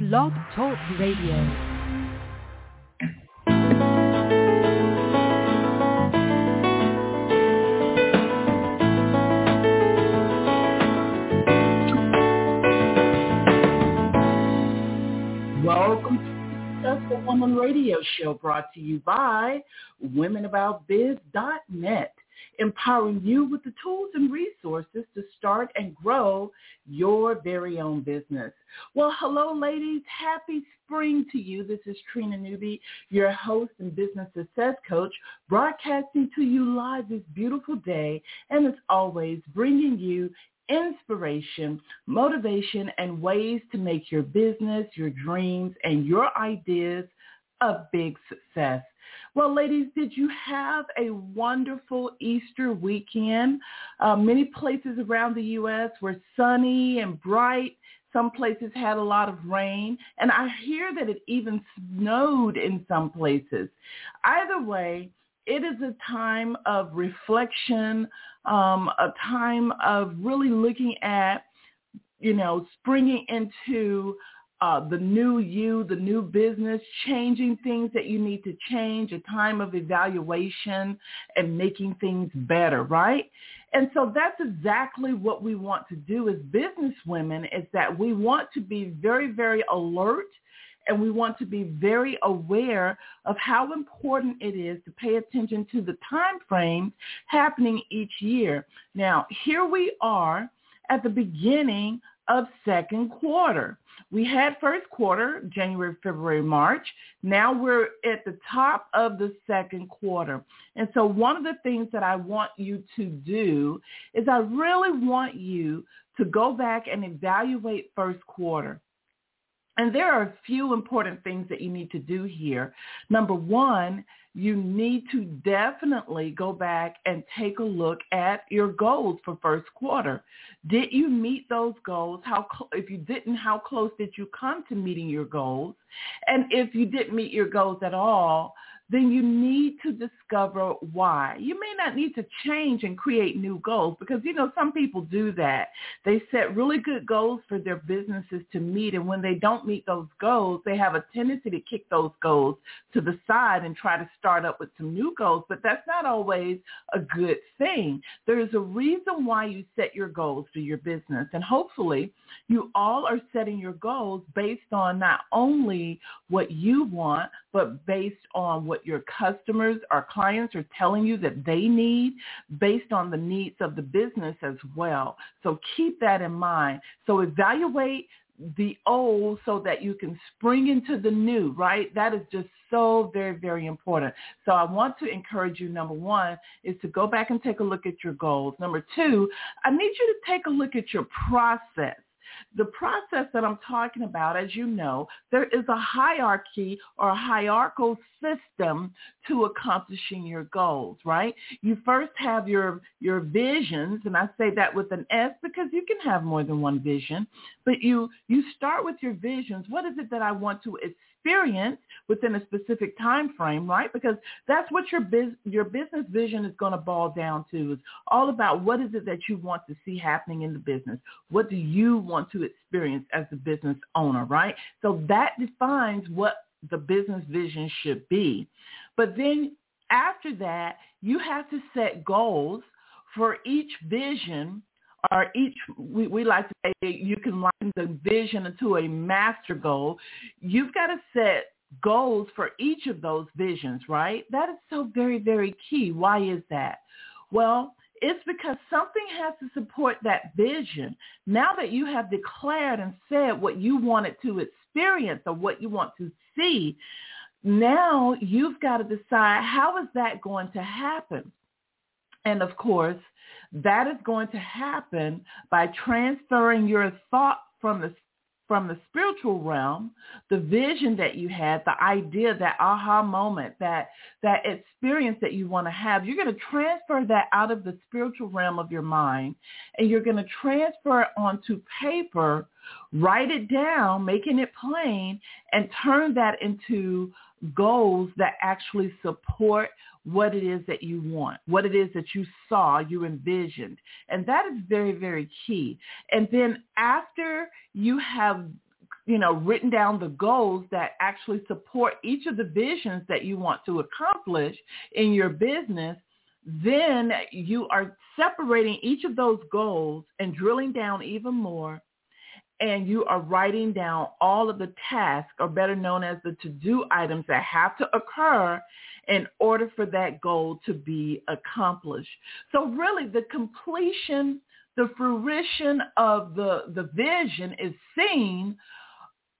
Blog Talk Radio. Welcome to the Successful Woman Radio Show brought to you by WomenAboutBiz.net, empowering you with the tools and resources to start and grow your very own business. Well, hello ladies. Happy spring to you. This is Trina Newby, your host and business success coach, broadcasting to you live this beautiful day and as always bringing you inspiration, motivation, and ways to make your business, your dreams, and your ideas a big success. Well, ladies, did you have a wonderful Easter weekend? Uh, many places around the U.S. were sunny and bright. Some places had a lot of rain, and I hear that it even snowed in some places. Either way, it is a time of reflection, um, a time of really looking at, you know, springing into uh, the new you, the new business, changing things that you need to change, a time of evaluation and making things better, right? And so that's exactly what we want to do as business women is that we want to be very, very alert and we want to be very aware of how important it is to pay attention to the time frames happening each year. Now, here we are at the beginning of second quarter. We had first quarter, January, February, March. Now we're at the top of the second quarter. And so one of the things that I want you to do is I really want you to go back and evaluate first quarter. And there are a few important things that you need to do here. Number one, you need to definitely go back and take a look at your goals for first quarter. Did you meet those goals? How if you didn't, how close did you come to meeting your goals? And if you didn't meet your goals at all, then you need to discover why. You may not need to change and create new goals because, you know, some people do that. They set really good goals for their businesses to meet. And when they don't meet those goals, they have a tendency to kick those goals to the side and try to start up with some new goals. But that's not always a good thing. There is a reason why you set your goals for your business. And hopefully you all are setting your goals based on not only what you want, but based on what your customers or clients are telling you that they need based on the needs of the business as well. So keep that in mind. So evaluate the old so that you can spring into the new, right? That is just so very, very important. So I want to encourage you, number one, is to go back and take a look at your goals. Number two, I need you to take a look at your process. The process that I'm talking about, as you know, there is a hierarchy or a hierarchical system to accomplishing your goals, right? You first have your your visions, and I say that with an S because you can have more than one vision, but you you start with your visions. What is it that I want to experience within a specific time frame, right? Because that's what your biz- your business vision is going to boil down to. It's all about what is it that you want to see happening in the business. What do you want to experience as the business owner, right? So that defines what the business vision should be. But then after that, you have to set goals for each vision or each, we, we like to say you can line the vision into a master goal. You've got to set goals for each of those visions, right? That is so very, very key. Why is that? Well, it's because something has to support that vision. Now that you have declared and said what you wanted to experience or what you want to see, now you've got to decide how is that going to happen? And of course, that is going to happen by transferring your thought from the from the spiritual realm, the vision that you had, the idea, that aha moment, that that experience that you want to have, you're going to transfer that out of the spiritual realm of your mind and you're going to transfer it onto paper, write it down, making it plain, and turn that into goals that actually support what it is that you want, what it is that you saw, you envisioned. And that is very, very key. And then after you have you know, written down the goals that actually support each of the visions that you want to accomplish in your business, then you are separating each of those goals and drilling down even more and you are writing down all of the tasks, or better known as the to-do items that have to occur in order for that goal to be accomplished. So really the completion, the fruition of the, the vision is seen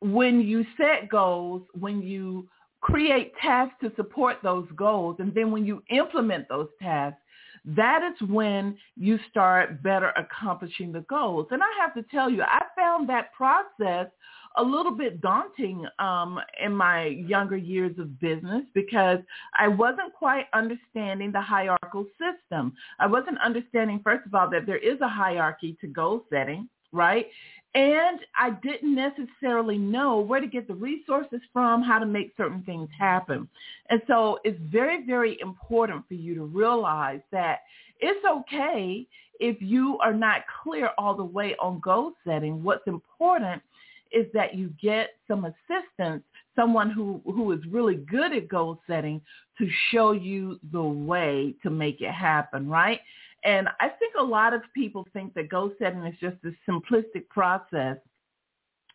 when you set goals, when you create tasks to support those goals, and then when you implement those tasks, that is when you start better accomplishing the goals. And I have to tell you, I found that process a little bit daunting um, in my younger years of business because I wasn't quite understanding the hierarchical system. I wasn't understanding, first of all, that there is a hierarchy to goal setting, right? And I didn't necessarily know where to get the resources from, how to make certain things happen. And so it's very, very important for you to realize that it's okay if you are not clear all the way on goal setting. What's important is that you get some assistance, someone who, who is really good at goal setting to show you the way to make it happen, right? And I think a lot of people think that goal setting is just a simplistic process.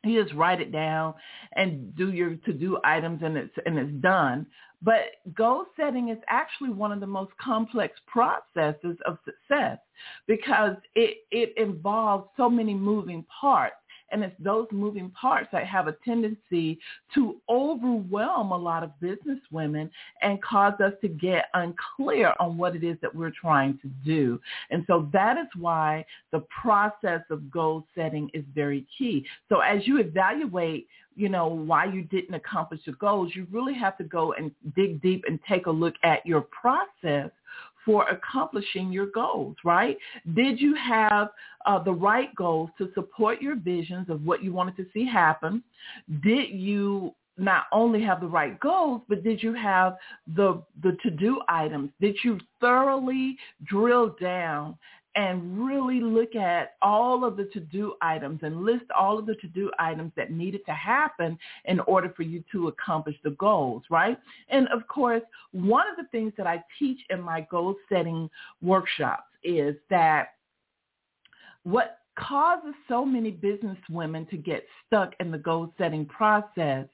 You just write it down and do your to-do items and it's and it's done. But goal setting is actually one of the most complex processes of success because it, it involves so many moving parts. And it's those moving parts that have a tendency to overwhelm a lot of business women and cause us to get unclear on what it is that we're trying to do. And so that is why the process of goal setting is very key. So as you evaluate you know, why you didn't accomplish your goals, you really have to go and dig deep and take a look at your process for accomplishing your goals, right? Did you have uh, the right goals to support your visions of what you wanted to see happen? Did you not only have the right goals, but did you have the the to-do items? Did you thoroughly drill down and really look at all of the to-do items and list all of the to-do items that needed to happen in order for you to accomplish the goals, right? And of course, one of the things that I teach in my goal setting workshops is that what causes so many business women to get stuck in the goal setting process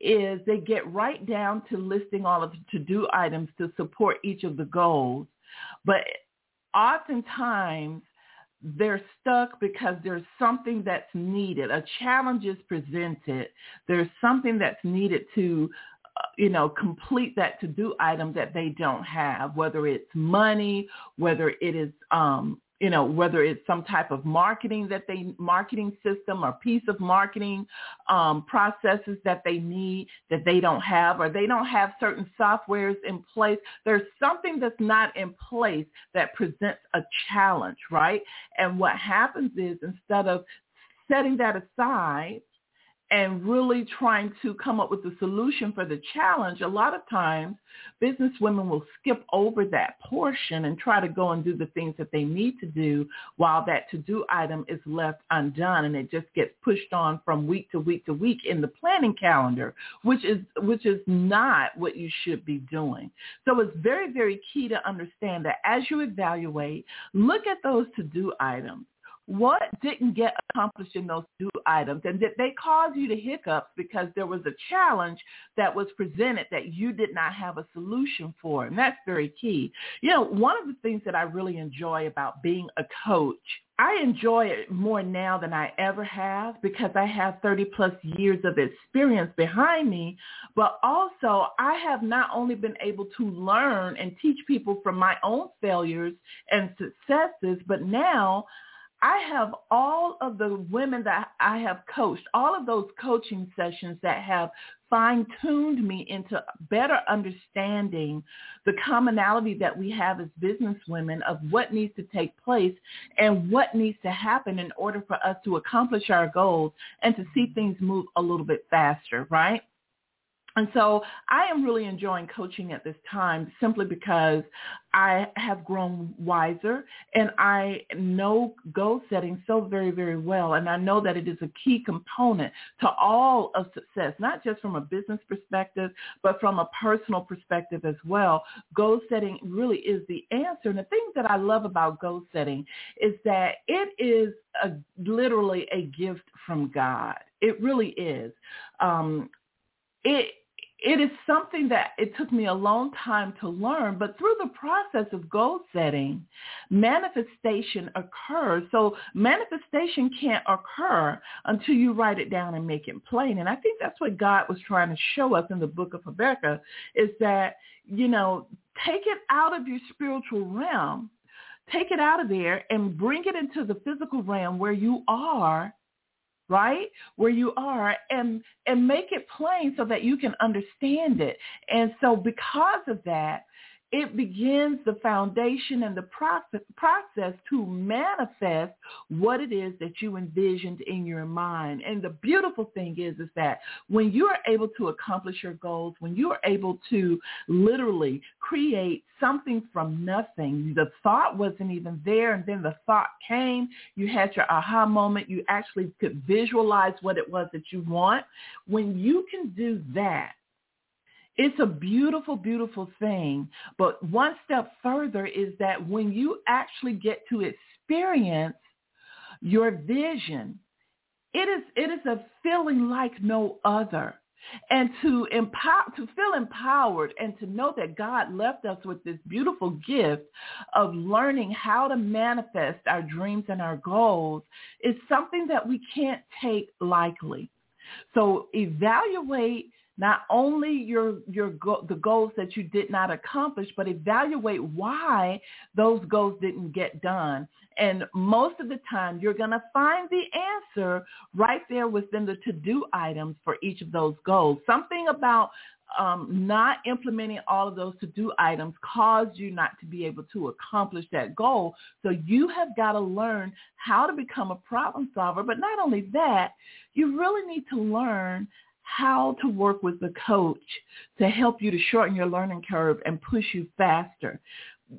is they get right down to listing all of the to-do items to support each of the goals. But oftentimes they're stuck because there's something that's needed. A challenge is presented. There's something that's needed to, uh, you know, complete that to-do item that they don't have, whether it's money, whether it is um, you know, whether it's some type of marketing that they, marketing system or piece of marketing um, processes that they need that they don't have, or they don't have certain softwares in place. There's something that's not in place that presents a challenge, right? And what happens is instead of setting that aside and really trying to come up with a solution for the challenge, a lot of times business women will skip over that portion and try to go and do the things that they need to do while that to-do item is left undone and it just gets pushed on from week to week to week in the planning calendar, which is which is not what you should be doing. So it's very, very key to understand that as you evaluate, look at those to-do items what didn't get accomplished in those two items and did they cause you to hiccups because there was a challenge that was presented that you did not have a solution for? And that's very key. You know one of the things that i really enjoy about being a coach I enjoy it more now than I ever have because I have 30 plus years of experience behind me, but also I have not only been able to learn and teach people from my own failures and successes, but now I have all of the women that I have coached, all of those coaching sessions that have fine-tuned me into better understanding the commonality that we have as business women of what needs to take place and what needs to happen in order for us to accomplish our goals and to see things move a little bit faster, right? And so I am really enjoying coaching at this time simply because I have grown wiser and I know goal setting so very, very well. And I know that it is a key component to all of success, not just from a business perspective, but from a personal perspective as well. Goal setting really is the answer. And the thing that I love about goal setting is that it is a, literally a gift from God. It really is. Um, it it is something that it took me a long time to learn, but through the process of goal setting, manifestation occurs. So manifestation can't occur until you write it down and make it plain. And I think that's what God was trying to show us in the book of Habakkuk is that, you know, take it out of your spiritual realm, take it out of there and bring it into the physical realm where you are right? Where you are and and make it plain so that you can understand it. And so because of that it begins the foundation and the process, process to manifest what it is that you envisioned in your mind. And the beautiful thing is, is that when you are able to accomplish your goals, when you are able to literally create something from nothing, the thought wasn't even there and then the thought came, you had your aha moment, you actually could visualize what it was that you want. When you can do that, it's a beautiful, beautiful thing. But one step further is that when you actually get to experience your vision, it is it is a feeling like no other. And to empower to feel empowered and to know that God left us with this beautiful gift of learning how to manifest our dreams and our goals is something that we can't take lightly. So evaluate not only your your go- the goals that you did not accomplish, but evaluate why those goals didn't get done. And most of the time, you're going to find the answer right there within the to-do items for each of those goals. Something about um, not implementing all of those to-do items caused you not to be able to accomplish that goal. So you have got to learn how to become a problem solver. But not only that, you really need to learn how to work with the coach to help you to shorten your learning curve and push you faster.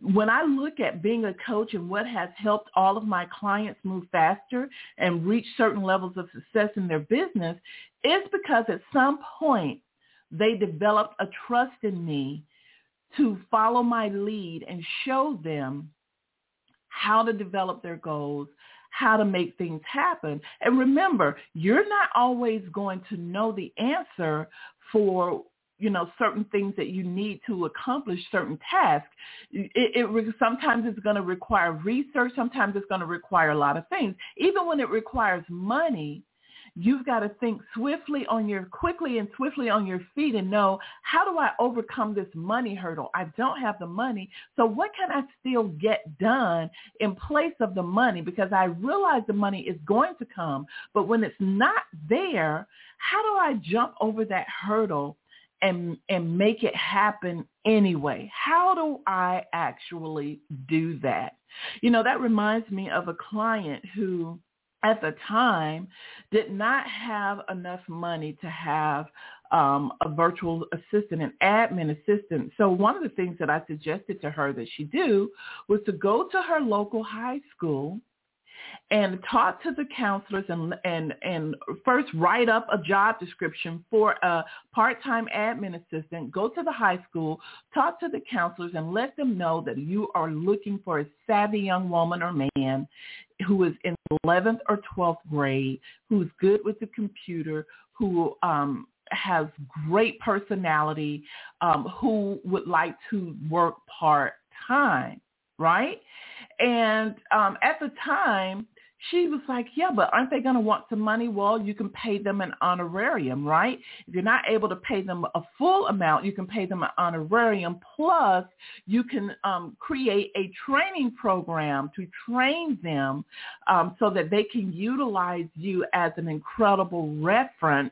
When I look at being a coach and what has helped all of my clients move faster and reach certain levels of success in their business, it's because at some point they developed a trust in me to follow my lead and show them how to develop their goals, how to make things happen. And remember, you're not always going to know the answer for you know certain things that you need to accomplish certain tasks. It, it sometimes it's going to require research. Sometimes it's going to require a lot of things. Even when it requires money You've got to think swiftly on your, quickly and swiftly on your feet and know, how do I overcome this money hurdle? I don't have the money. So what can I still get done in place of the money? Because I realize the money is going to come. But when it's not there, how do I jump over that hurdle and and make it happen anyway. How do I actually do that? You know, that reminds me of a client who at the time did not have enough money to have um, a virtual assistant, an admin assistant. So one of the things that I suggested to her that she do was to go to her local high school and talk to the counselors and and and first write up a job description for a part-time admin assistant go to the high school talk to the counselors and let them know that you are looking for a savvy young woman or man who is in 11th or 12th grade who's good with the computer who um has great personality um who would like to work part time right? And um at the time she was like, yeah, but aren't they going to want some money? Well, you can pay them an honorarium, right? If you're not able to pay them a full amount, you can pay them an honorarium. Plus, you can um, create a training program to train them um, so that they can utilize you as an incredible reference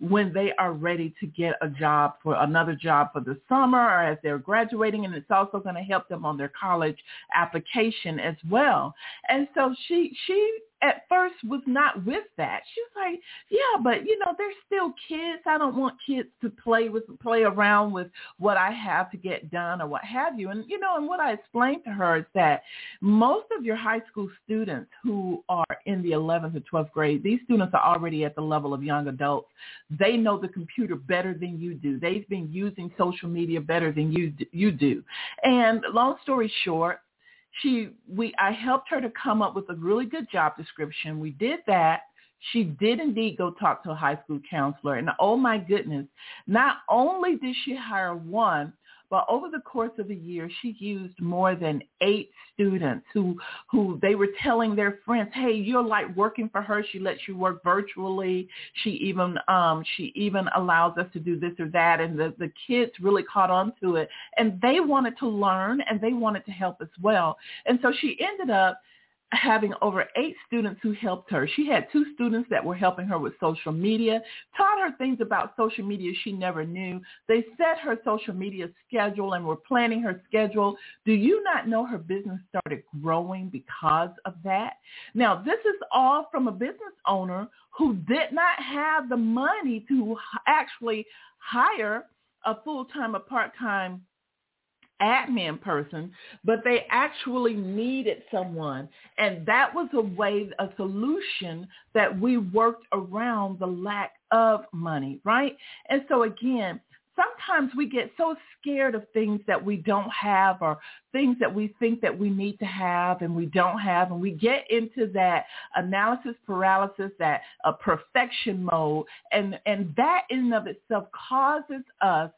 when they are ready to get a job for another job for the summer or as they're graduating and it's also going to help them on their college application as well. And so she she at first was not with that. She was like, yeah, but you know, they're still kids. I don't want kids to play with, play around with what I have to get done or what have you. And, you know, and what I explained to her is that most of your high school students who are in the 11th or 12th grade, these students are already at the level of young adults. They know the computer better than you do. They've been using social media better than you you do. And long story short, she we I helped her to come up with a really good job description. We did that. She did indeed go talk to a high school counselor. And oh my goodness, not only did she hire one, but over the course of a year, she used more than eight students who who they were telling their friends, "Hey, you're like working for her. She lets you work virtually. She even um, she even allows us to do this or that." And the the kids really caught on to it, and they wanted to learn and they wanted to help as well. And so she ended up having over eight students who helped her. She had two students that were helping her with social media, taught her things about social media she never knew. They set her social media schedule and were planning her schedule. Do you not know her business started growing because of that? Now, this is all from a business owner who did not have the money to actually hire a full-time or part-time admin person, but they actually needed someone. And that was a way, a solution that we worked around the lack of money, right? And so again, sometimes we get so scared of things that we don't have or things that we think that we need to have and we don't have and we get into that analysis paralysis that uh, perfection mode and and that in and of itself causes us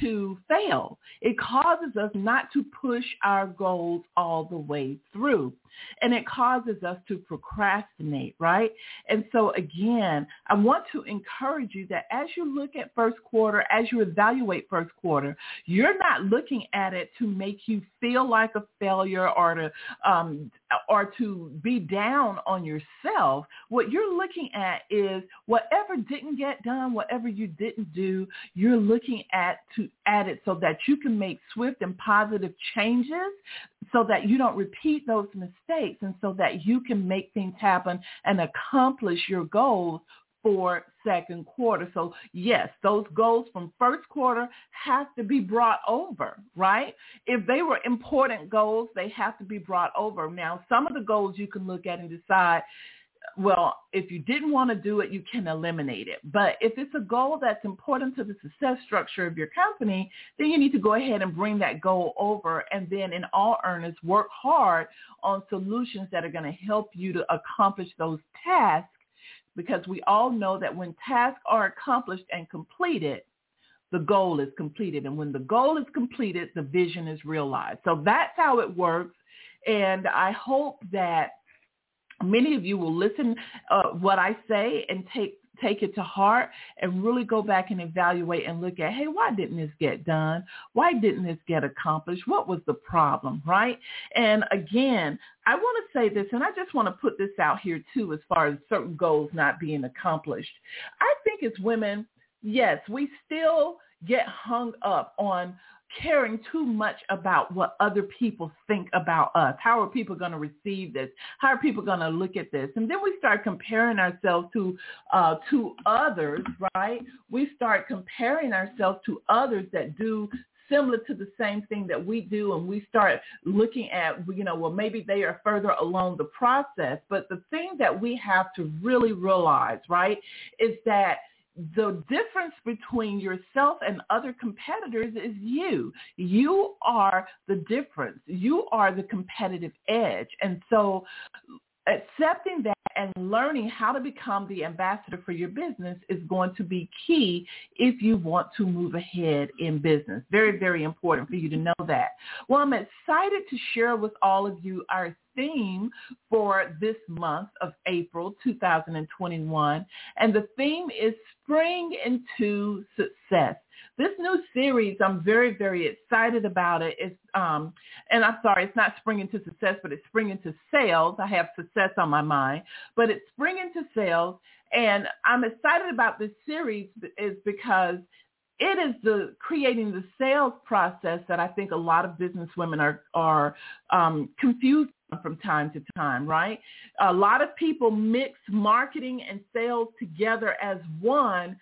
to fail. It causes us not to push our goals all the way through. And it causes us to procrastinate, right? And so again, I want to encourage you that as you look at first quarter, as you evaluate first quarter, you're not looking at it to make you feel like a failure or to um, or to be down on yourself. What you're looking at is whatever didn't get done, whatever you didn't do, you're looking at to at it so that you can make swift and positive changes so that you don't repeat those mistakes and so that you can make things happen and accomplish your goals for second quarter. So yes, those goals from first quarter have to be brought over, right? If they were important goals, they have to be brought over. Now, some of the goals you can look at and decide, well, if you didn't want to do it, you can eliminate it. But if it's a goal that's important to the success structure of your company, then you need to go ahead and bring that goal over and then in all earnest work hard on solutions that are going to help you to accomplish those tasks because we all know that when tasks are accomplished and completed, the goal is completed. And when the goal is completed, the vision is realized. So that's how it works. And I hope that many of you will listen uh, what I say and take take it to heart and really go back and evaluate and look at, hey, why didn't this get done? Why didn't this get accomplished? What was the problem, right? And again, I want to say this, and I just want to put this out here too, as far as certain goals not being accomplished. I think as women, yes, we still get hung up on caring too much about what other people think about us. How are people going to receive this? How are people going to look at this? And then we start comparing ourselves to uh, to others, right? We start comparing ourselves to others that do similar to the same thing that we do and we start looking at you know well maybe they are further along the process but the thing that we have to really realize right is that the difference between yourself and other competitors is you. You are the difference. You are the competitive edge. And so accepting that and learning how to become the ambassador for your business is going to be key if you want to move ahead in business. Very, very important for you to know that. Well, I'm excited to share with all of you our theme for this month of April 2021. And the theme is Spring into Success. This new series, I'm very, very excited about it. It's, um, and I'm sorry, it's not Spring into Success, but it's Spring into Sales. I have success on my mind, but it's Spring into Sales. And I'm excited about this series is because it is the creating the sales process that I think a lot of business women are are um, confused from time to time, right? A lot of people mix marketing and sales together as one.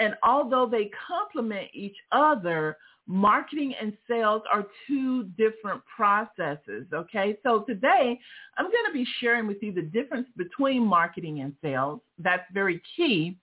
And although they complement each other, marketing and sales are two different processes. Okay. So today I'm going to be sharing with you the difference between marketing and sales. That's very key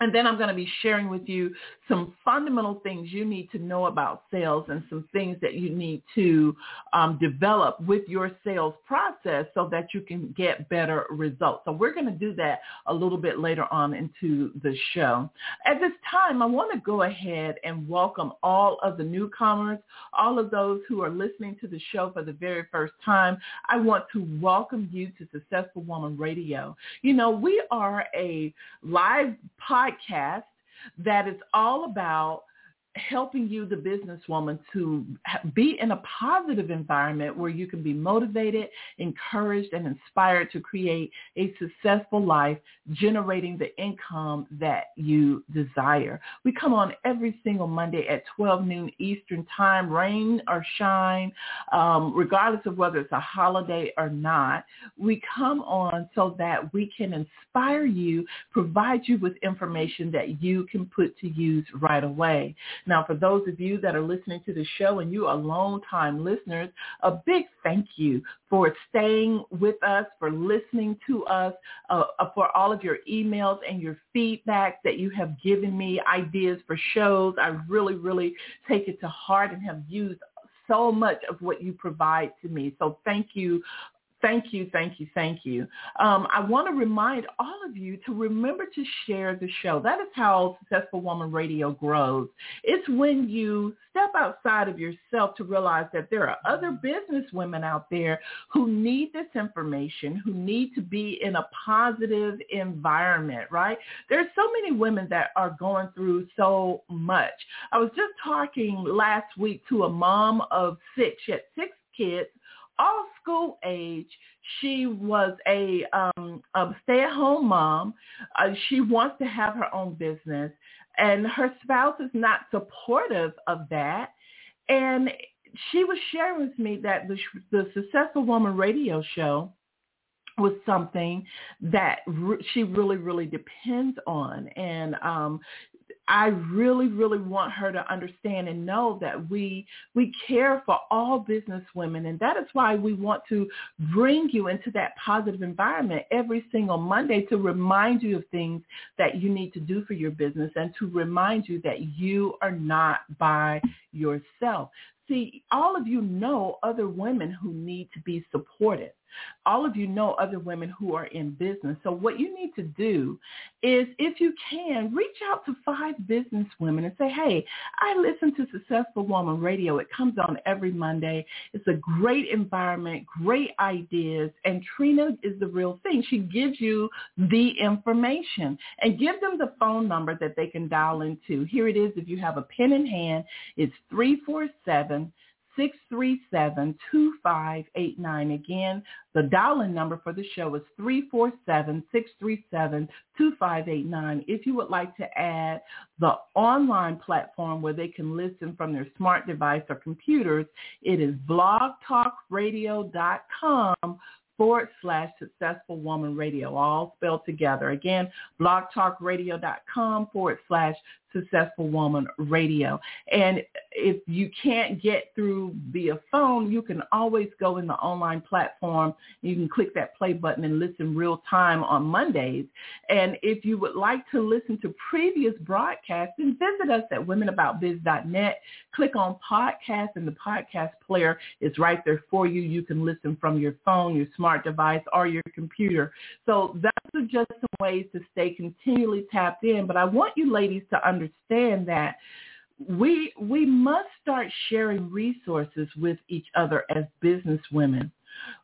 and then I'm going to be sharing with you some fundamental things you need to know about sales and some things that you need to um, develop with your sales process so that you can get better results. So we're going to do that a little bit later on into the show. At this time, I want to go ahead and welcome all of the newcomers, all of those who are listening to the show for the very first time. I want to welcome you to Successful Woman Radio. You know, we are a live podcast podcast that is all about helping you, the businesswoman, to be in a positive environment where you can be motivated, encouraged, and inspired to create a successful life, generating the income that you desire. We come on every single Monday at 12 noon Eastern time, rain or shine, um, regardless of whether it's a holiday or not. We come on so that we can inspire you, provide you with information that you can put to use right away. Now, for those of you that are listening to the show and you are long-time listeners, a big thank you for staying with us, for listening to us, uh, uh, for all of your emails and your feedback that you have given me, ideas for shows. I really, really take it to heart and have used so much of what you provide to me. So thank you Thank you, thank you, thank you. Um, I want to remind all of you to remember to share the show. That is how Successful Woman Radio grows. It's when you step outside of yourself to realize that there are other business women out there who need this information, who need to be in a positive environment, right? There's so many women that are going through so much. I was just talking last week to a mom of six. She had six kids all school age. She was a, um, a stay-at-home mom. Uh, she wants to have her own business, and her spouse is not supportive of that. And she was sharing with me that the, the Successful Woman radio show was something that re- she really, really depends on. And um, I really, really want her to understand and know that we we care for all business women, and that is why we want to bring you into that positive environment every single Monday to remind you of things that you need to do for your business and to remind you that you are not by yourself. See, all of you know other women who need to be supported. All of you know other women who are in business. So what you need to do is, if you can, reach out to five business women and say, hey, I listen to Successful Woman Radio. It comes on every Monday. It's a great environment, great ideas, and Trina is the real thing. She gives you the information and give them the phone number that they can dial into. Here it is. If you have a pen in hand, it's 347 637-2589. Again, the dial-in number for the show is 347-637-2589. If you would like to add the online platform where they can listen from their smart device or computers, it is blogtalkradio.com forward slash successful woman radio, all spelled together. Again, blogtalkradio.com forward slash Successful Woman Radio. And if you can't get through via phone, you can always go in the online platform. You can click that play button and listen real time on Mondays. And if you would like to listen to previous broadcasts, then visit us at womenaboutbiz.net. Click on podcast and the podcast player is right there for you. You can listen from your phone, your smart device, or your computer. So those are just some ways to stay continually tapped in. But I want you ladies to understand understand that we we must start sharing resources with each other as business women.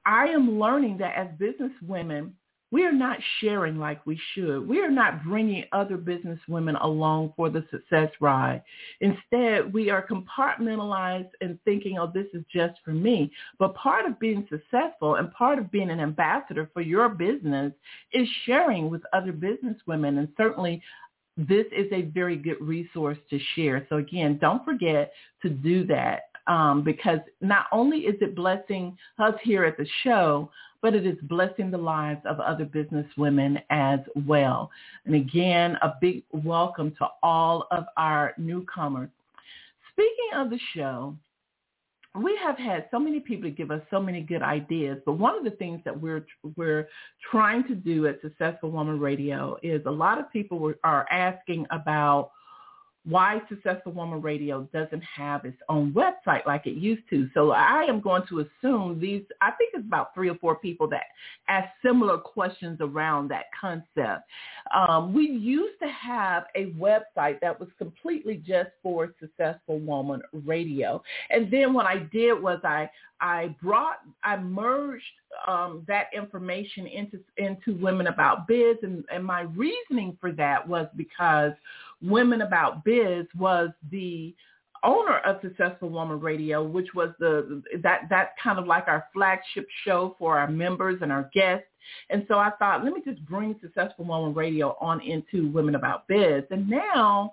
I am learning that as business women, we are not sharing like we should. We are not bringing other business women along for the success ride. Instead, we are compartmentalized and thinking, oh, this is just for me. But part of being successful and part of being an ambassador for your business is sharing with other business women. And certainly this is a very good resource to share. So again, don't forget to do that. um, because not only is it blessing us here at the show, but it is blessing the lives of other business women as well. And again, a big welcome to all of our newcomers. Speaking of the show, we have had so many people to give us so many good ideas, but one of the things that we're we're trying to do at Successful Woman Radio is a lot of people are asking about why Successful Woman Radio doesn't have its own website like it used to. So I am going to assume these, I think it's about three or four people that ask similar questions around that concept. Um, we used to have a website that was completely just for Successful Woman Radio. And then what I did was I, I brought, I merged um, that information into into Women About Biz, and, and my reasoning for that was because Women About Biz was the owner of Successful Woman Radio, which was the that that's kind of like our flagship show for our members and our guests. And so I thought, let me just bring Successful Woman Radio on into Women About Biz. And now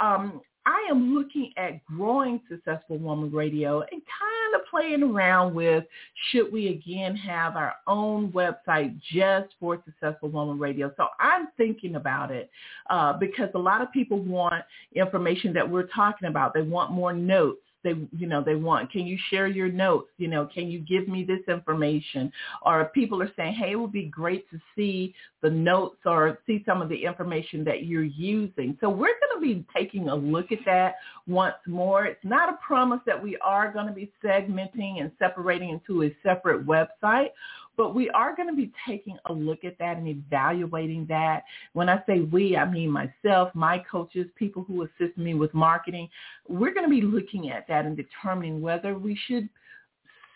um, I am looking at growing Successful Woman Radio and kind of playing around with should we again have our own website just for Successful Woman Radio. So I'm thinking about it uh, because a lot of people want information that we're talking about. They want more notes they you know they want. Can you share your notes? You know can you give me this information? Or people are saying hey it would be great to see the notes or see some of the information that you're using. So we're going to be taking a look at that once more. It's not a promise that we are going to be segmenting and separating into a separate website but we are going to be taking a look at that and evaluating that. When I say we, I mean myself, my coaches, people who assist me with marketing. We're going to be looking at that and determining whether we should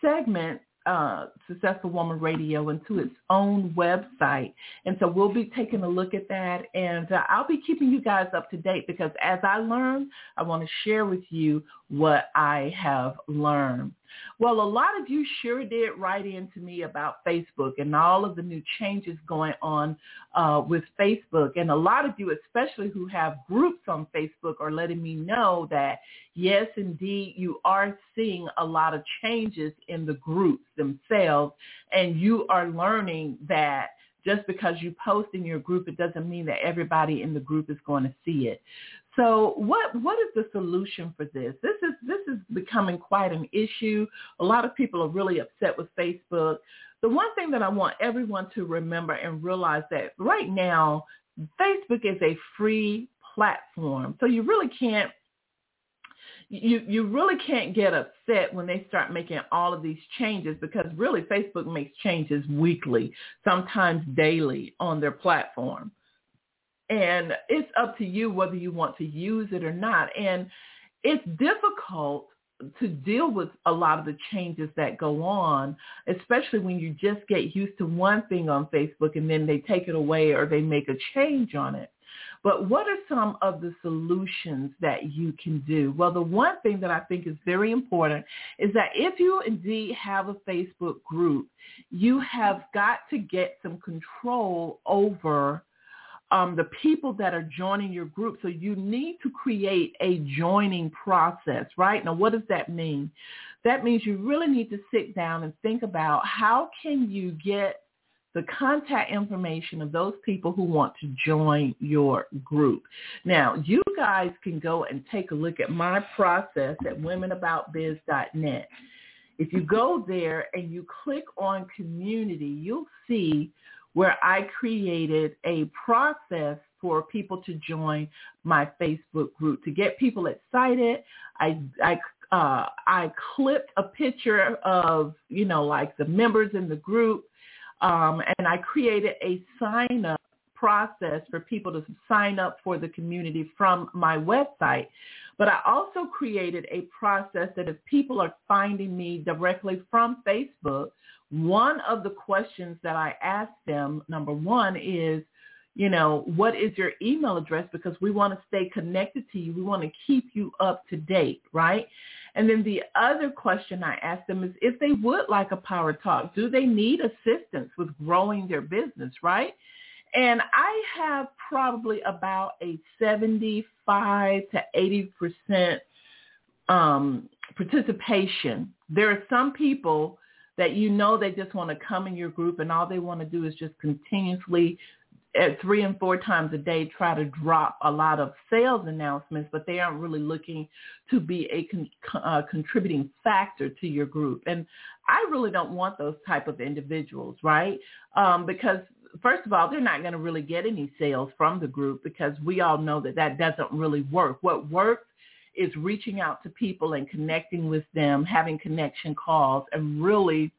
segment uh, Successful Woman Radio into its own website. And so we'll be taking a look at that and uh, I'll be keeping you guys up to date because as I learn, I want to share with you what I have learned. Well, a lot of you sure did write in to me about Facebook and all of the new changes going on uh, with Facebook. And a lot of you, especially who have groups on Facebook, are letting me know that, yes, indeed, you are seeing a lot of changes in the groups themselves. And you are learning that just because you post in your group, it doesn't mean that everybody in the group is going to see it. So what what is the solution for this? This is this is becoming quite an issue. A lot of people are really upset with Facebook. The one thing that I want everyone to remember and realize that right now Facebook is a free platform. So you really can't you you really can't get upset when they start making all of these changes because really Facebook makes changes weekly, sometimes daily on their platform. And it's up to you whether you want to use it or not. And it's difficult to deal with a lot of the changes that go on, especially when you just get used to one thing on Facebook and then they take it away or they make a change on it. But what are some of the solutions that you can do? Well, the one thing that I think is very important is that if you indeed have a Facebook group, you have got to get some control over um, the people that are joining your group. So you need to create a joining process, right? Now, what does that mean? That means you really need to sit down and think about how can you get the contact information of those people who want to join your group. Now, you guys can go and take a look at my process at womenaboutbiz.net. If you go there and you click on community, you'll see where I created a process for people to join my Facebook group. To get people excited, I, I, uh, I clipped a picture of, you know, like the members in the group, um, and I created a sign up process for people to sign up for the community from my website. But I also created a process that if people are finding me directly from Facebook, one of the questions that I ask them, number one, is, you know, what is your email address? Because we want to stay connected to you. We want to keep you up to date, right? And then the other question I ask them is if they would like a power talk, do they need assistance with growing their business, right? And I have probably about a 75 to 80% um, participation. There are some people that you know they just want to come in your group and all they want to do is just continuously at three and four times a day try to drop a lot of sales announcements, but they aren't really looking to be a con- uh, contributing factor to your group. And I really don't want those type of individuals, right? Um, because first of all, they're not going to really get any sales from the group because we all know that that doesn't really work. What works is reaching out to people and connecting with them, having connection calls, and really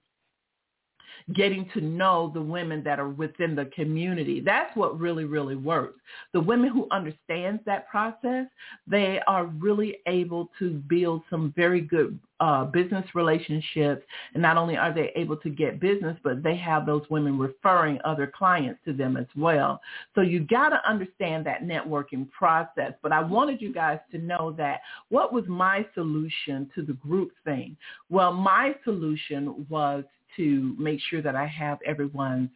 getting to know the women that are within the community. That's what really, really works. The women who understands that process, they are really able to build some very good uh, business relationships. And not only are they able to get business, but they have those women referring other clients to them as well. So you got to understand that networking process. But I wanted you guys to know that what was my solution to the group thing? Well, my solution was to make sure that I have everyone's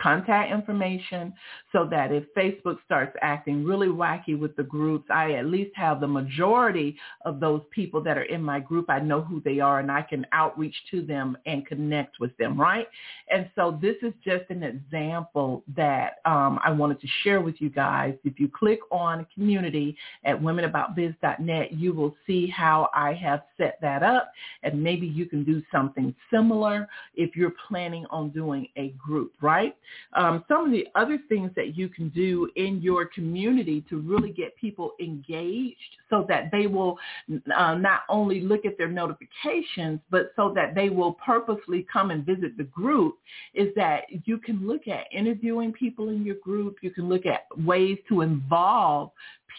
contact information so that if Facebook starts acting really wacky with the groups, I at least have the majority of those people that are in my group. I know who they are and I can outreach to them and connect with them, right? And so this is just an example that um, I wanted to share with you guys. If you click on community at womenaboutbiz.net, you will see how I have set that up and maybe you can do something similar if you're planning on doing a group, right? Um, some of the other things that you can do in your community to really get people engaged so that they will uh, not only look at their notifications, but so that they will purposely come and visit the group is that you can look at interviewing people in your group. You can look at ways to involve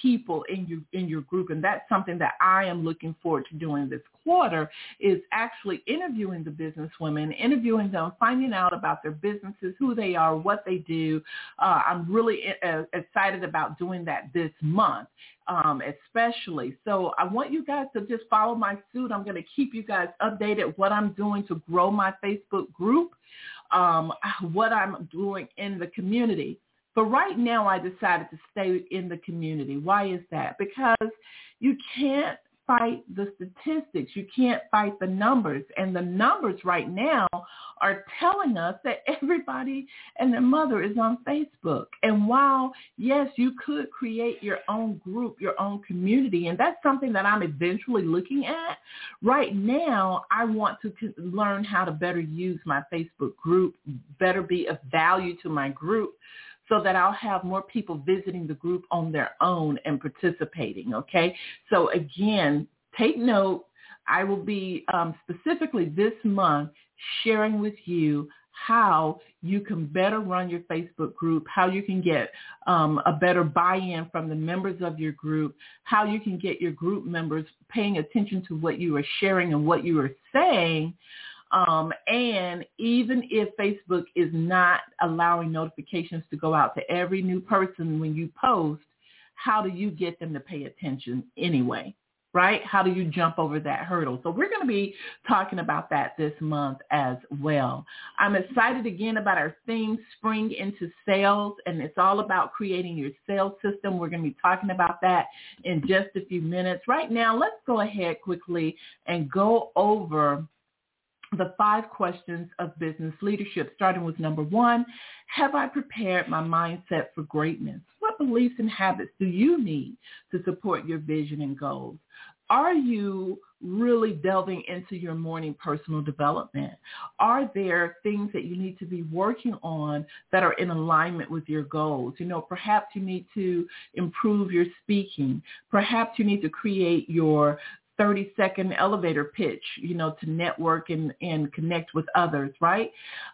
people in your in your group and that's something that I am looking forward to doing this quarter is actually interviewing the business women, interviewing them, finding out about their businesses, who they are, what they do. Uh, I'm really uh, excited about doing that this month. Um, especially. So I want you guys to just follow my suit. I'm going to keep you guys updated what I'm doing to grow my Facebook group, um, what I'm doing in the community. But right now I decided to stay in the community. Why is that? Because you can't fight the statistics. You can't fight the numbers. And the numbers right now are telling us that everybody and their mother is on Facebook. And while, yes, you could create your own group, your own community, and that's something that I'm eventually looking at, right now I want to learn how to better use my Facebook group, better be of value to my group so that I'll have more people visiting the group on their own and participating. Okay. So again, take note. I will be um, specifically this month sharing with you how you can better run your Facebook group, how you can get um, a better buy-in from the members of your group, how you can get your group members paying attention to what you are sharing and what you are saying um, and even if Facebook is not allowing notifications to go out to every new person when you post, how do you get them to pay attention anyway? Right? How do you jump over that hurdle? So we're going to be talking about that this month as well. I'm excited again about our theme, Spring into Sales, and it's all about creating your sales system. We're going to be talking about that in just a few minutes. Right now, let's go ahead quickly and go over the five questions of business leadership, starting with number one, have I prepared my mindset for greatness? What beliefs and habits do you need to support your vision and goals? Are you really delving into your morning personal development? Are there things that you need to be working on that are in alignment with your goals? You know, perhaps you need to improve your speaking. Perhaps you need to create your 30 second elevator pitch, you know, to network and, and connect with others, right?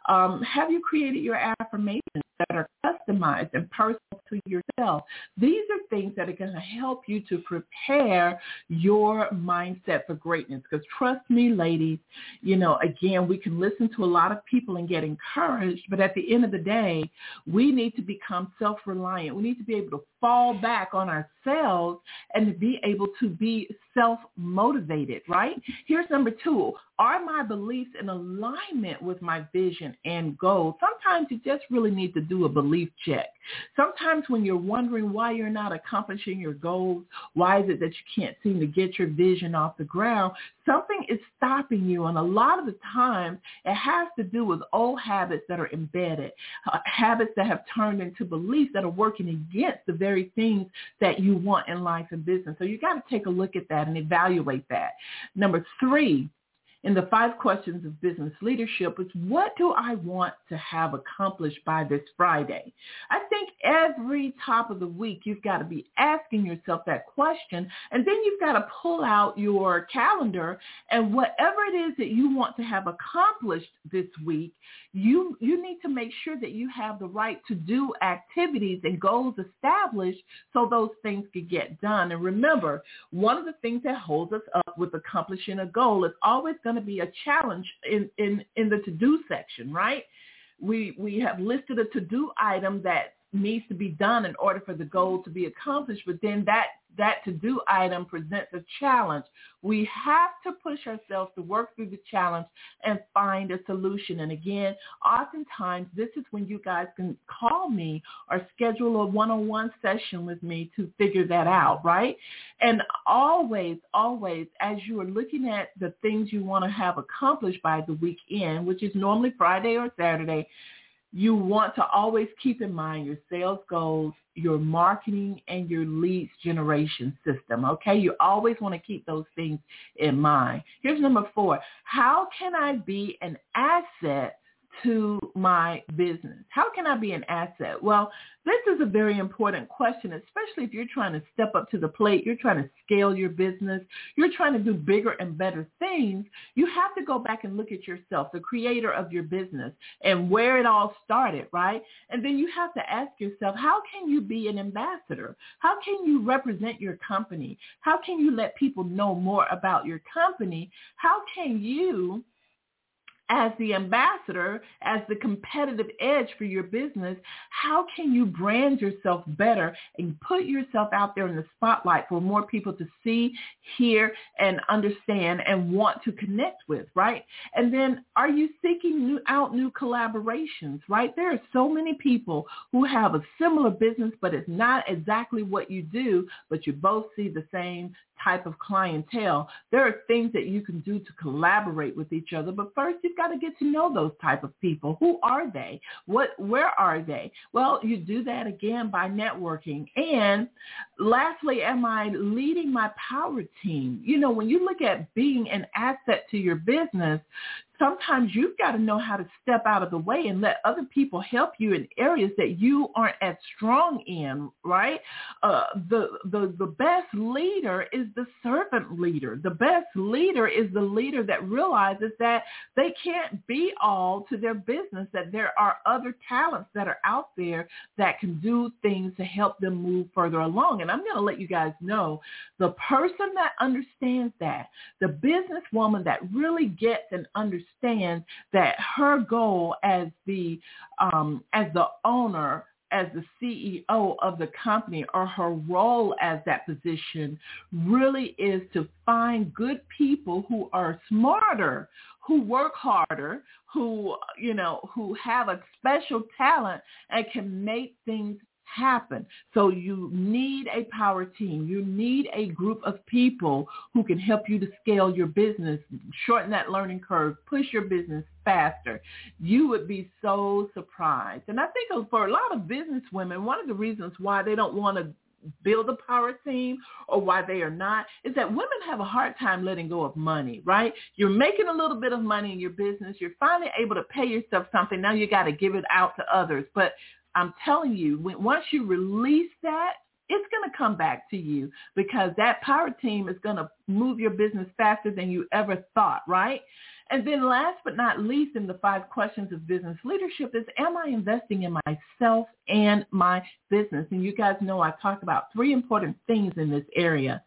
Um, have you created your affirmations that are customized and personal to yourself? These are things that are going to help you to prepare your mindset for greatness. Because trust me, ladies, you know, again, we can listen to a lot of people and get encouraged, but at the end of the day, we need to become self-reliant. We need to be able to fall back on ourselves and to be able to be self-motivated, right? Here's number two. Are my beliefs in alignment with my vision and goals? Sometimes you just really need to do a belief check. Sometimes when you're wondering why you're not accomplishing your goals, why is it that you can't seem to get your vision off the ground, something is stopping you. And a lot of the time, it has to do with old habits that are embedded, uh, habits that have turned into beliefs that are working against the very things that you want in life and business. So you got to take a look at that and evaluate that. Number three, in the five questions of business leadership is what do I want to have accomplished by this Friday? I think every top of the week you've got to be asking yourself that question and then you've got to pull out your calendar and whatever it is that you want to have accomplished this week, you you need to make sure that you have the right to do activities and goals established so those things can get done. And remember, one of the things that holds us up with accomplishing a goal is always going to be a challenge in, in, in the to-do section, right? We, we have listed a to-do item that needs to be done in order for the goal to be accomplished, but then that that to-do item presents a challenge. We have to push ourselves to work through the challenge and find a solution. And again, oftentimes this is when you guys can call me or schedule a one-on-one session with me to figure that out, right? And always, always, as you are looking at the things you want to have accomplished by the weekend, which is normally Friday or Saturday, you want to always keep in mind your sales goals, your marketing, and your leads generation system. Okay, you always want to keep those things in mind. Here's number four. How can I be an asset to my business? How can I be an asset? Well, this is a very important question, especially if you're trying to step up to the plate, you're trying to scale your business, you're trying to do bigger and better things. You have to go back and look at yourself, the creator of your business and where it all started, right? And then you have to ask yourself, how can you be an ambassador? How can you represent your company? How can you let people know more about your company? How can you as the ambassador, as the competitive edge for your business, how can you brand yourself better and put yourself out there in the spotlight for more people to see, hear, and understand and want to connect with, right? And then are you seeking new, out new collaborations, right? There are so many people who have a similar business, but it's not exactly what you do, but you both see the same type of clientele. There are things that you can do to collaborate with each other, but first you've got to get to know those type of people. Who are they? What where are they? Well, you do that again by networking. And lastly, am I leading my power team? You know, when you look at being an asset to your business, sometimes you've got to know how to step out of the way and let other people help you in areas that you aren't as strong in, right? Uh, the, the, the best leader is the servant leader. The best leader is the leader that realizes that they can't be all to their business, that there are other talents that are out there that can do things to help them move further along. And I'm going to let you guys know the person that understands that, the businesswoman that really gets and understands understand that her goal as the um, as the owner as the CEO of the company or her role as that position really is to find good people who are smarter, who work harder, who, you know, who have a special talent and can make things happen. So you need a power team. You need a group of people who can help you to scale your business, shorten that learning curve, push your business faster. You would be so surprised. And I think for a lot of business women, one of the reasons why they don't want to build a power team or why they are not is that women have a hard time letting go of money, right? You're making a little bit of money in your business. You're finally able to pay yourself something. Now you got to give it out to others. But I'm telling you, when, once you release that, it's going to come back to you because that power team is going to move your business faster than you ever thought, right? And then last but not least in the five questions of business leadership is, am I investing in myself and my business? And you guys know I talked about three important things in this area.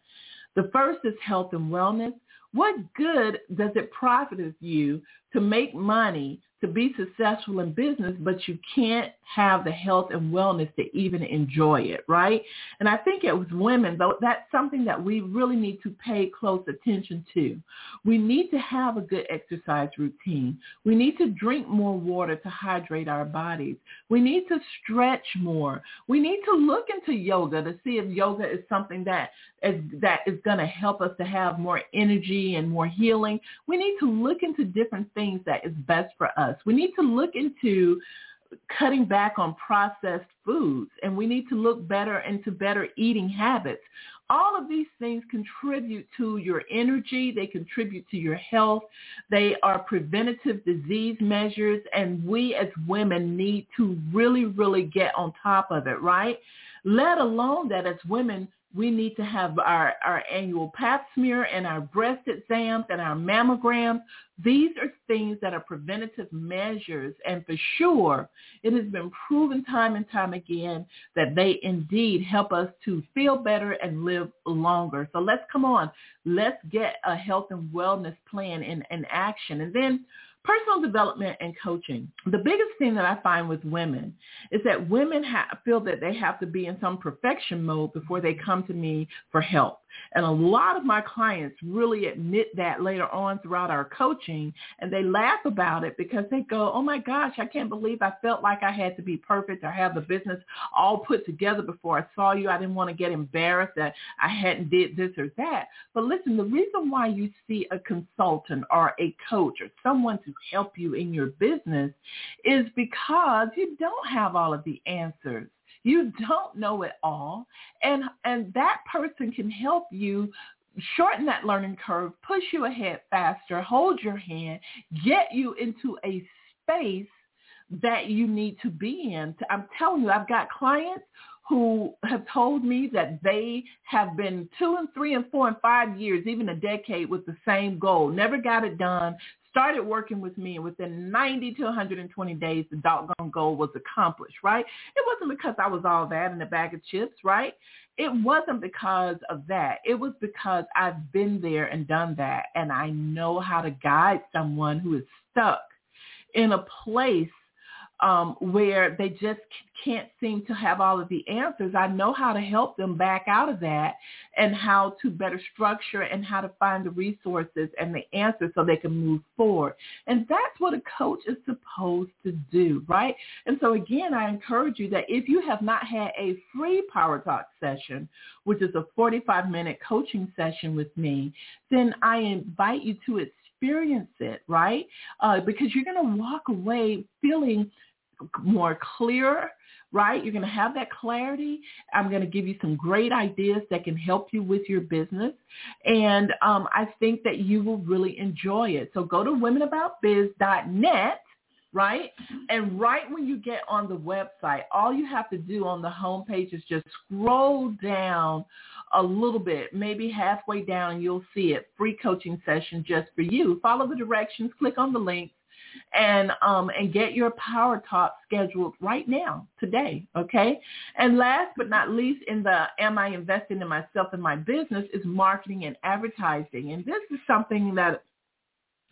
The first is health and wellness. What good does it profit you to make money, to be successful in business, but you can't have the health and wellness to even enjoy it, right? And I think it was women, though, that's something that we really need to pay close attention to. We need to have a good exercise routine. We need to drink more water to hydrate our bodies. We need to stretch more. We need to look into yoga to see if yoga is something that is, that is going to help us to have more energy and more healing. We need to look into different things that is best for us. We need to look into cutting back on processed foods and we need to look better into better eating habits. All of these things contribute to your energy. They contribute to your health. They are preventative disease measures and we as women need to really, really get on top of it, right? Let alone that as women, we need to have our, our annual pap smear and our breast exams and our mammograms. These are things that are preventative measures. And for sure, it has been proven time and time again that they indeed help us to feel better and live longer. So let's come on. Let's get a health and wellness plan in, in action. And then personal development and coaching. The biggest thing that I find with women is that women ha- feel that they have to be in some perfection mode before they come to me for help. And a lot of my clients really admit that later on throughout our coaching and they laugh about it because they go, oh my gosh, I can't believe I felt like I had to be perfect or have the business all put together before I saw you. I didn't want to get embarrassed that I hadn't did this or that. But listen, the reason why you see a consultant or a coach or someone to help you in your business is because you don't have all of the answers. You don't know it all. And, and that person can help you shorten that learning curve, push you ahead faster, hold your hand, get you into a space that you need to be in. I'm telling you, I've got clients who have told me that they have been two and three and four and five years, even a decade with the same goal, never got it done, started working with me and within 90 to 120 days, the doggone goal was accomplished, right? It wasn't because I was all that in a bag of chips, right? It wasn't because of that. It was because I've been there and done that and I know how to guide someone who is stuck in a place um, where they just can't seem to have all of the answers. I know how to help them back out of that and how to better structure and how to find the resources and the answers so they can move forward. And that's what a coach is supposed to do, right? And so again, I encourage you that if you have not had a free Power Talk session, which is a 45 minute coaching session with me, then I invite you to experience it, right? Uh, because you're going to walk away feeling more clear, right? You're going to have that clarity. I'm going to give you some great ideas that can help you with your business. And um, I think that you will really enjoy it. So go to womenaboutbiz.net right? And right when you get on the website, all you have to do on the homepage is just scroll down a little bit, maybe halfway down, and you'll see it. Free coaching session just for you. Follow the directions, click on the link, and um and get your power talk scheduled right now today okay and last but not least in the am i investing in myself and my business is marketing and advertising and this is something that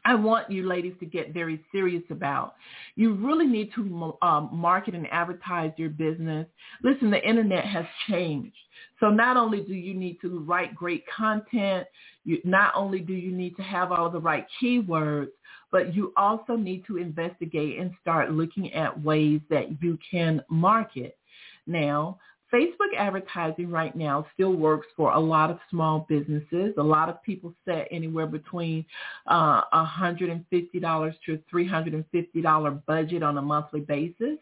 I want you ladies to get very serious about. You really need to um, market and advertise your business. Listen, the internet has changed. So not only do you need to write great content, you, not only do you need to have all the right keywords, but you also need to investigate and start looking at ways that you can market. Now, Facebook advertising right now still works for a lot of small businesses. A lot of people set anywhere between uh, $150 to $350 budget on a monthly basis,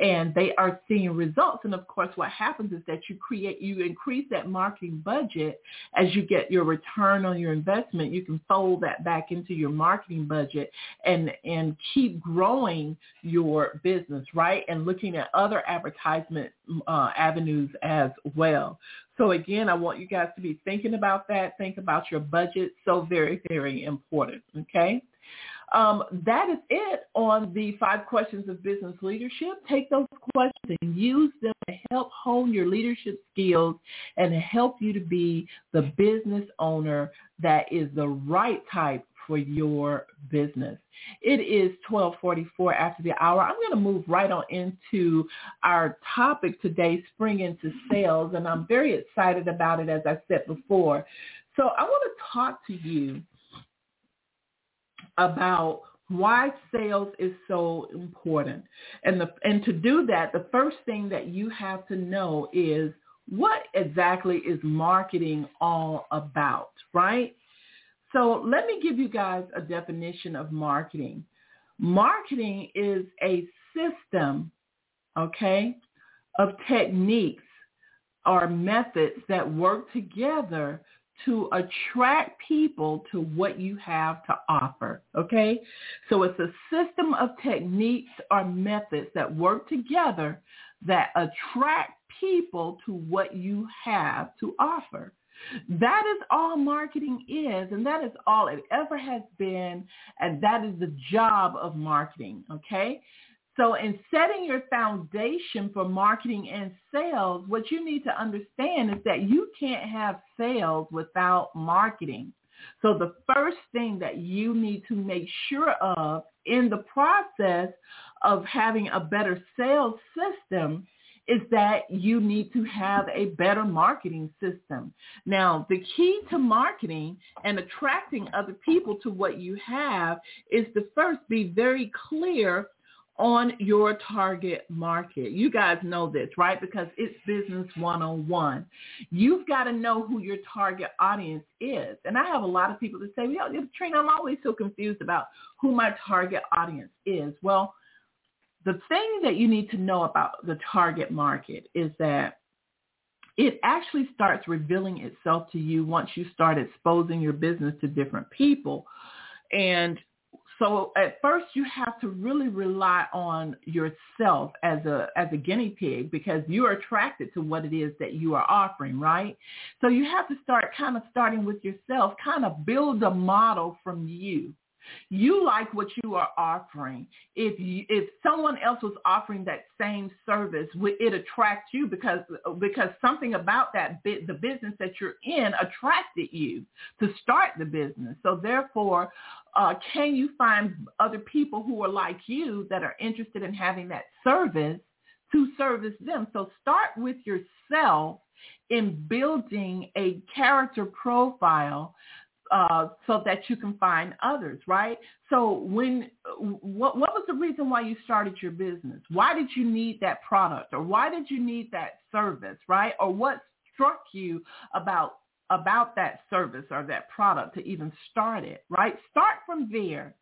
and they are seeing results. And of course, what happens is that you create, you increase that marketing budget as you get your return on your investment. You can fold that back into your marketing budget and and keep growing your business, right? And looking at other advertisement uh, avenues as well. So again, I want you guys to be thinking about that. Think about your budget. So very, very important. Okay. Um, that is it on the five questions of business leadership. Take those questions and use them to help hone your leadership skills and help you to be the business owner that is the right type for your business. It is 1244 after the hour. I'm going to move right on into our topic today, spring into sales, and I'm very excited about it as I said before. So I want to talk to you about why sales is so important. And the and to do that, the first thing that you have to know is what exactly is marketing all about, right? So let me give you guys a definition of marketing. Marketing is a system, okay, of techniques or methods that work together to attract people to what you have to offer. Okay? So it's a system of techniques or methods that work together that attract people to what you have to offer. That is all marketing is, and that is all it ever has been, and that is the job of marketing, okay? So in setting your foundation for marketing and sales, what you need to understand is that you can't have sales without marketing. So the first thing that you need to make sure of in the process of having a better sales system is that you need to have a better marketing system. Now, the key to marketing and attracting other people to what you have is to first be very clear on your target market. You guys know this, right? Because it's business 101. You've got to know who your target audience is. And I have a lot of people that say, well, Trina, I'm always so confused about who my target audience is. Well, the thing that you need to know about the target market is that it actually starts revealing itself to you once you start exposing your business to different people. And so at first you have to really rely on yourself as a as a guinea pig because you are attracted to what it is that you are offering, right? So you have to start kind of starting with yourself, kind of build a model from you. You like what you are offering. If you, if someone else was offering that same service, it attracts you because because something about that bit, the business that you're in attracted you to start the business. So therefore, uh, can you find other people who are like you that are interested in having that service to service them? So start with yourself in building a character profile uh, so that you can find others, right? So when what what was the reason why you started your business? Why did you need that product, or why did you need that service, right? Or what struck you about about that service or that product to even start it, right? Start from there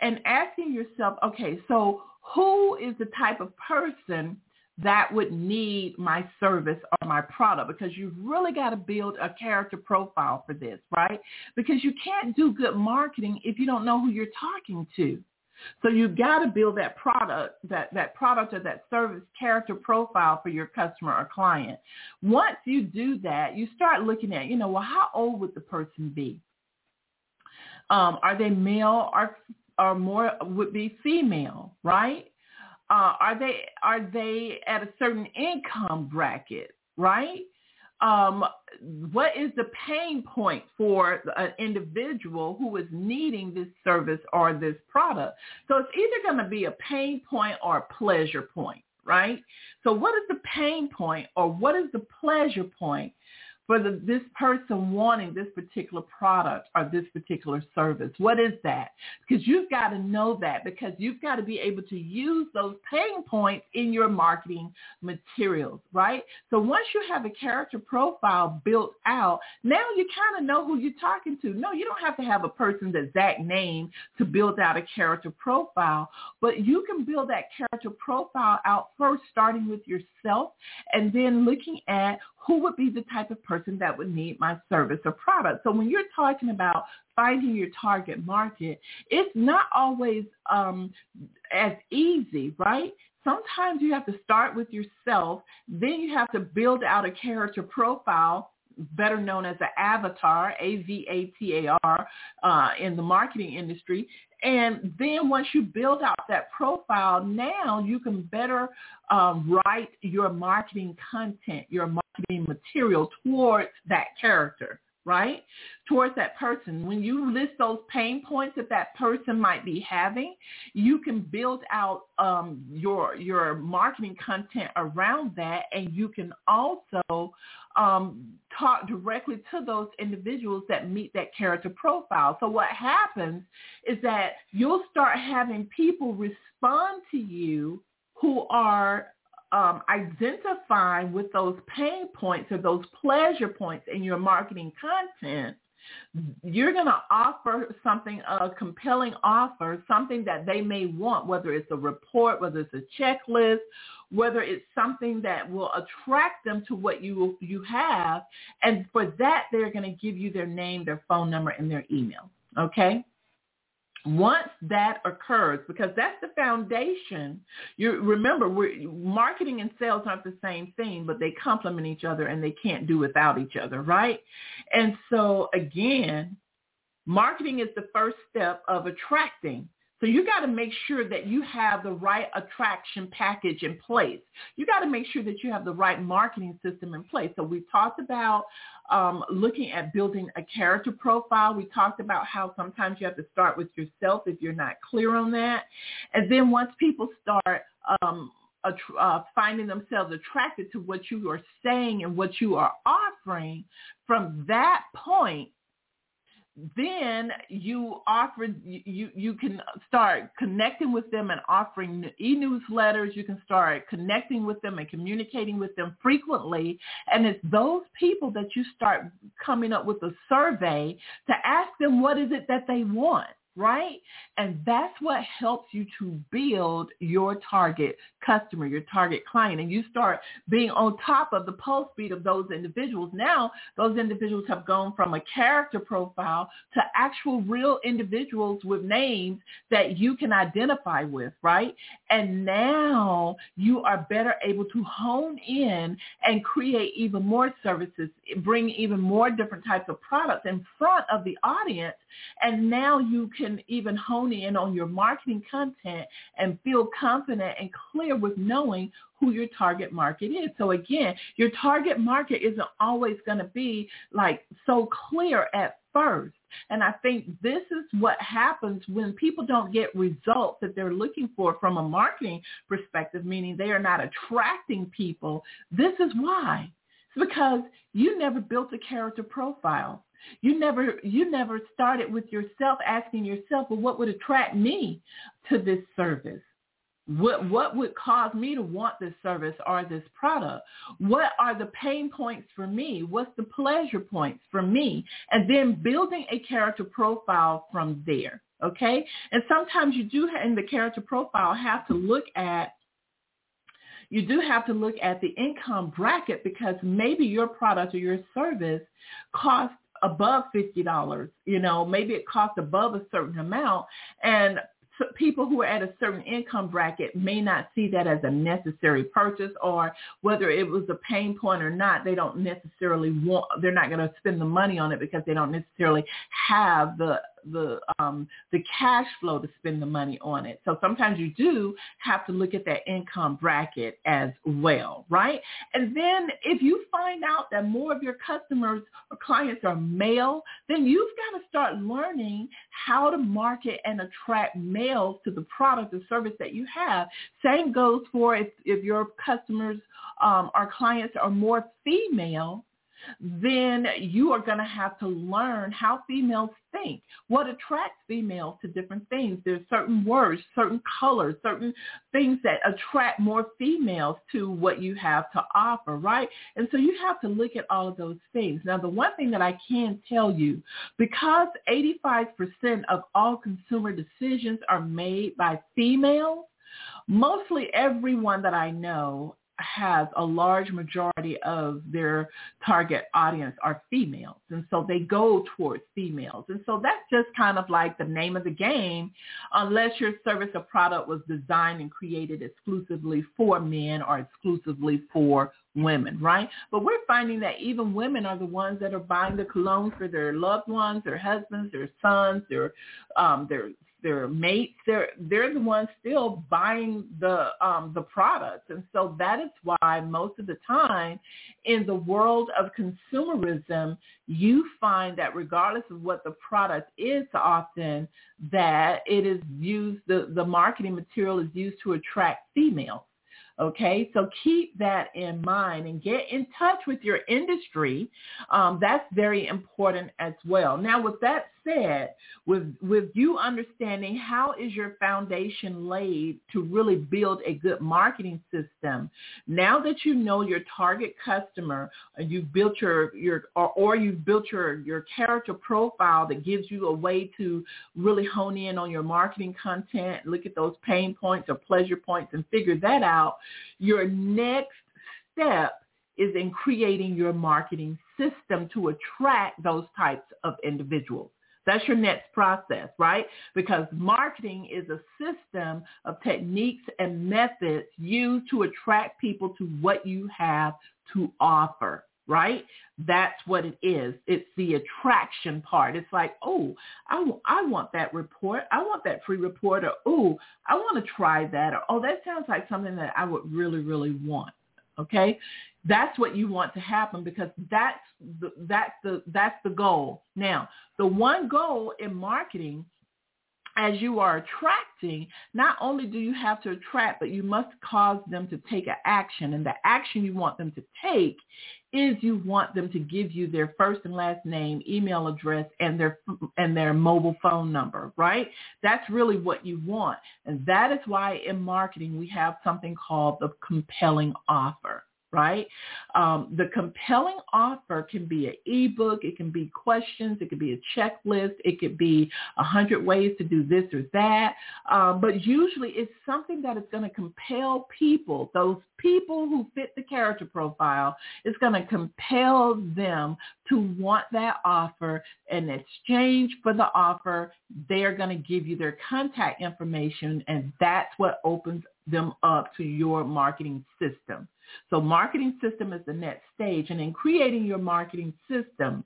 and asking yourself, okay, so who is the type of person that would need my service or my product because you've really got to build a character profile for this, right? Because you can't do good marketing if you don't know who you're talking to. So you've got to build that product, that, that product or that service character profile for your customer or client. Once you do that, you start looking at, you know, well, how old would the person be? Um, are they male or, or more would be female, right? Uh, are they are they at a certain income bracket, right? Um, what is the pain point for an individual who is needing this service or this product? So it's either going to be a pain point or a pleasure point, right? So what is the pain point or what is the pleasure point for the, this person wanting this particular product or this particular service? What is that? Because you've got to know that because you've got to be able to use those pain points in your marketing materials, right? So once you have a character profile built out, now you kind of know who you're talking to. No, you don't have to have a person's exact name to build out a character profile, but you can build that character profile out first, starting with yourself and then looking at who would be the type of person that would need my service or product. So when you're talking about finding your target market, it's not always um, as easy, right? Sometimes you have to start with yourself. Then you have to build out a character profile better known as an avatar, A-V-A-T-A-R, uh, in the marketing industry. And then once you build out that profile, now you can better um, write your marketing content, your marketing material towards that character. right, towards that person. When you list those pain points that that person might be having, you can build out um, your your marketing content around that, and you can also um, talk directly to those individuals that meet that character profile. So what happens is that you'll start having people respond to you who are um, identifying with those pain points or those pleasure points in your marketing content, you're going to offer something, a compelling offer, something that they may want, whether it's a report, whether it's a checklist, whether it's something that will attract them to what you you have. And for that, they're going to give you their name, their phone number, and their email. Okay? Once that occurs, because that's the foundation, you remember we're, marketing and sales aren't the same thing, but they complement each other and they can't do without each other, right? And so again, marketing is the first step of attracting so you got to make sure that you have the right attraction package in place. You got to make sure that you have the right marketing system in place. So we talked about um, looking at building a character profile. We talked about how sometimes you have to start with yourself if you're not clear on that. And then once people start um, uh, finding themselves attracted to what you are saying and what you are offering, from that point, then you offer you you can start connecting with them and offering e-newsletters. You can start connecting with them and communicating with them frequently. And it's those people that you start coming up with a survey to ask them what is it that they want right? And that's what helps you to build your target customer, your target client. And you start being on top of the pulse beat of those individuals. Now, those individuals have gone from a character profile to actual real individuals with names that you can identify with, right? And now you are better able to hone in and create even more services, bring even more different types of products in front of the audience. And now you can even hone in on your marketing content and feel confident and clear with knowing who your target market is. So again, your target market isn't always going to be like so clear at first. And I think this is what happens when people don't get results that they're looking for from a marketing perspective, meaning they are not attracting people. This is why. It's because you never built a character profile. You never you never started with yourself asking yourself, well, what would attract me to this service? What what would cause me to want this service or this product? What are the pain points for me? What's the pleasure points for me? And then building a character profile from there. Okay? And sometimes you do in the character profile have to look at you do have to look at the income bracket because maybe your product or your service costs above $50, you know, maybe it costs above a certain amount. And people who are at a certain income bracket may not see that as a necessary purchase or whether it was a pain point or not, they don't necessarily want, they're not going to spend the money on it because they don't necessarily have the the um, the cash flow to spend the money on it. So sometimes you do have to look at that income bracket as well, right? And then if you find out that more of your customers or clients are male, then you've got to start learning how to market and attract males to the product or service that you have. Same goes for if, if your customers um, or clients are more female, then you are going to have to learn how females think, what attracts females to different things. There's certain words, certain colors, certain things that attract more females to what you have to offer, right? And so you have to look at all of those things. Now, the one thing that I can tell you, because 85% of all consumer decisions are made by females, mostly everyone that I know has a large majority of their target audience are females. And so they go towards females. And so that's just kind of like the name of the game, unless your service or product was designed and created exclusively for men or exclusively for women, right? But we're finding that even women are the ones that are buying the cologne for their loved ones, their husbands, their sons, their um, their their mates, they're they're the ones still buying the um, the products, and so that is why most of the time in the world of consumerism, you find that regardless of what the product is, often that it is used the the marketing material is used to attract females. Okay, so keep that in mind and get in touch with your industry. Um, that's very important as well. Now, with that said, with with you understanding how is your foundation laid to really build a good marketing system, now that you know your target customer, you've built your your or, or you've built your your character profile that gives you a way to really hone in on your marketing content, look at those pain points or pleasure points and figure that out. Your next step is in creating your marketing system to attract those types of individuals. That's your next process, right? Because marketing is a system of techniques and methods used to attract people to what you have to offer, right? That's what it is. It's the attraction part. It's like, oh, I, w- I want that report. I want that free report. Or, oh, I want to try that. Or, oh, that sounds like something that I would really, really want. Okay, that's what you want to happen because that's the, that's the that's the goal. Now, the one goal in marketing as you are attracting, not only do you have to attract, but you must cause them to take an action. And the action you want them to take is you want them to give you their first and last name, email address, and their and their mobile phone number, right? That's really what you want. And that is why in marketing we have something called the compelling offer right? Um, the compelling offer can be an ebook, it can be questions, it could be a checklist, it could be a hundred ways to do this or that. Um, but usually it's something that is going to compel people, those people who fit the character profile, it's going to compel them to want that offer. In exchange for the offer, they're going to give you their contact information, and that's what opens them up to your marketing system. So marketing system is the next stage. And in creating your marketing system,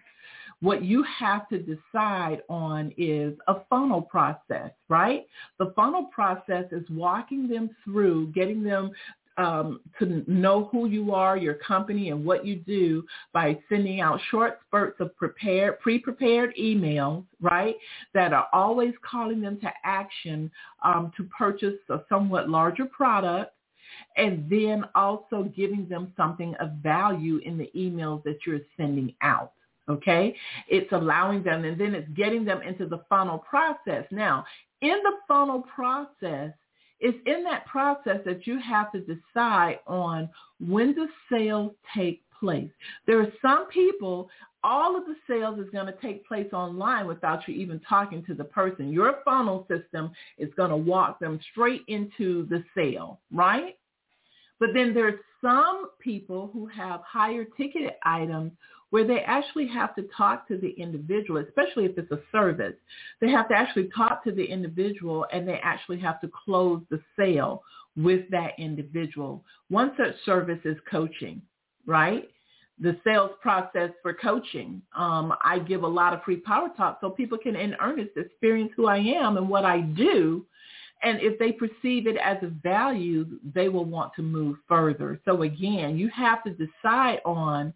what you have to decide on is a funnel process, right? The funnel process is walking them through, getting them um, to know who you are, your company, and what you do by sending out short spurts of prepared, pre-prepared emails, right, that are always calling them to action um, to purchase a somewhat larger product and then also giving them something of value in the emails that you're sending out. Okay, it's allowing them and then it's getting them into the funnel process. Now, in the funnel process, it's in that process that you have to decide on when the sales take place. There are some people, all of the sales is going to take place online without you even talking to the person. Your funnel system is going to walk them straight into the sale, right? But then there's some people who have higher ticketed items where they actually have to talk to the individual, especially if it's a service. They have to actually talk to the individual and they actually have to close the sale with that individual. One such service is coaching, right? The sales process for coaching. Um, I give a lot of free power talk so people can in earnest experience who I am and what I do and if they perceive it as a value, they will want to move further. So again, you have to decide on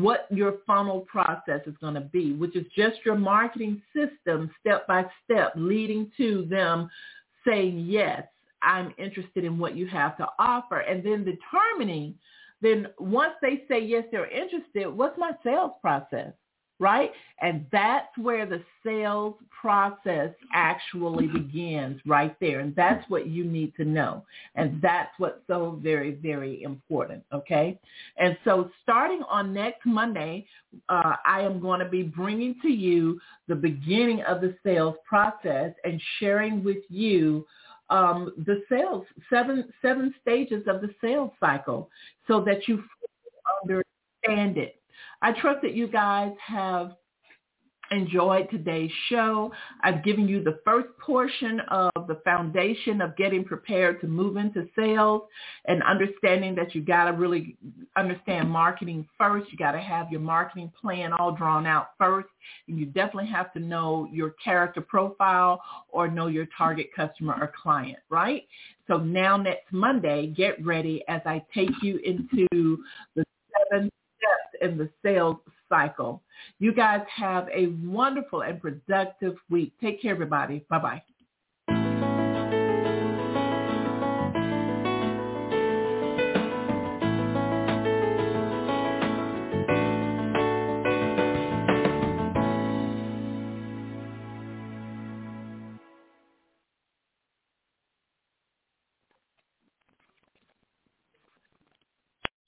what your funnel process is going to be, which is just your marketing system step by step leading to them saying, yes, I'm interested in what you have to offer. And then determining, then once they say, yes, they're interested, what's my sales process? Right? And that's where the sales process actually begins right there. And that's what you need to know. And that's what's so very, very important, okay? And so starting on next Monday, uh, I am going to be bringing to you the beginning of the sales process and sharing with you um, the sales, seven, seven stages of the sales cycle so that you understand it I trust that you guys have enjoyed today's show. I've given you the first portion of the foundation of getting prepared to move into sales and understanding that you got to really understand marketing first. You got to have your marketing plan all drawn out first. And you definitely have to know your character profile or know your target customer or client, right? So now next Monday, get ready as I take you into the seven steps in the sales cycle. You guys have a wonderful and productive week. Take care, everybody. Bye-bye.